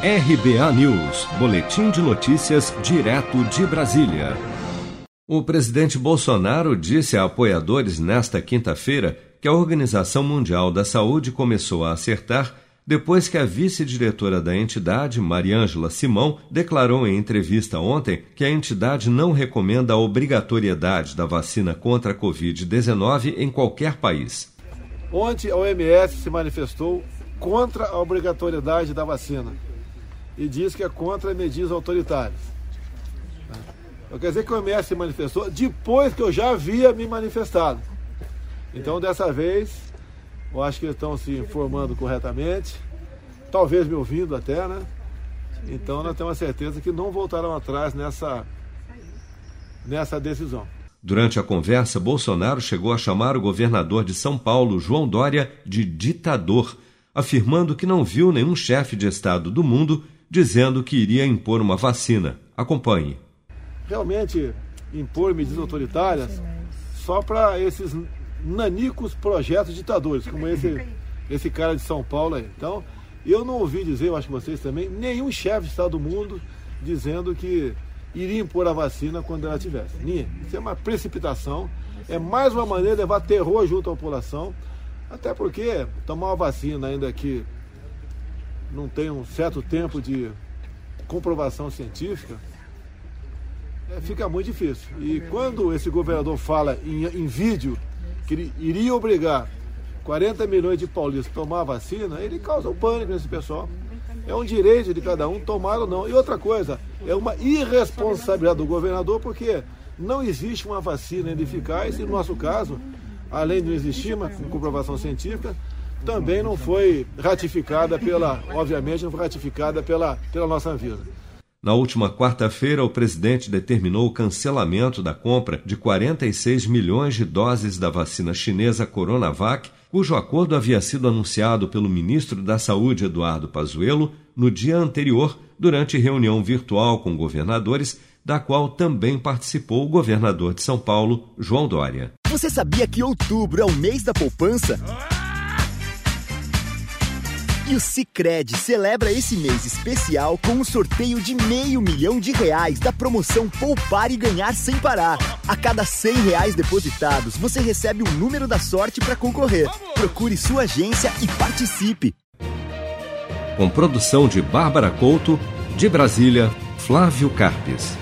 RBA News, Boletim de Notícias, direto de Brasília. O presidente Bolsonaro disse a apoiadores nesta quinta-feira que a Organização Mundial da Saúde começou a acertar depois que a vice-diretora da entidade, Mariângela Simão, declarou em entrevista ontem que a entidade não recomenda a obrigatoriedade da vacina contra a Covid-19 em qualquer país. Ontem a OMS se manifestou contra a obrigatoriedade da vacina e diz que é contra medidas autoritárias. Então, quer dizer que o OMS se manifestou depois que eu já havia me manifestado. Então, dessa vez, eu acho que eles estão se informando corretamente, talvez me ouvindo até, né? Então, nós temos a certeza que não voltaram atrás nessa, nessa decisão. Durante a conversa, Bolsonaro chegou a chamar o governador de São Paulo, João Dória, de ditador, afirmando que não viu nenhum chefe de Estado do mundo dizendo que iria impor uma vacina. Acompanhe. Realmente, impor medidas autoritárias só para esses nanicos projetos ditadores, como esse, esse cara de São Paulo aí. Então, eu não ouvi dizer, eu acho que vocês também, nenhum chefe de Estado do mundo dizendo que iria impor a vacina quando ela tivesse. Isso é uma precipitação, é mais uma maneira de levar terror junto à população, até porque tomar uma vacina ainda que não tem um certo tempo de comprovação científica, é, fica muito difícil. E quando esse governador fala em, em vídeo que ele iria obrigar 40 milhões de paulistas a tomar a vacina, ele causa um pânico nesse pessoal. É um direito de cada um tomar ou não. E outra coisa, é uma irresponsabilidade do governador, porque não existe uma vacina eficaz, e no nosso caso, além de não existir uma comprovação científica, também não foi ratificada pela, obviamente, não foi ratificada pela, pela nossa Anvisa. Na última quarta-feira, o presidente determinou o cancelamento da compra de 46 milhões de doses da vacina chinesa Coronavac, cujo acordo havia sido anunciado pelo ministro da Saúde, Eduardo Pazuello, no dia anterior, durante reunião virtual com governadores, da qual também participou o governador de São Paulo, João Dória. Você sabia que outubro é o mês da poupança? E o Cicred celebra esse mês especial com um sorteio de meio milhão de reais da promoção Poupar e Ganhar Sem Parar. A cada cem reais depositados, você recebe um número da sorte para concorrer. Procure sua agência e participe. Com produção de Bárbara Couto, de Brasília, Flávio Carpes.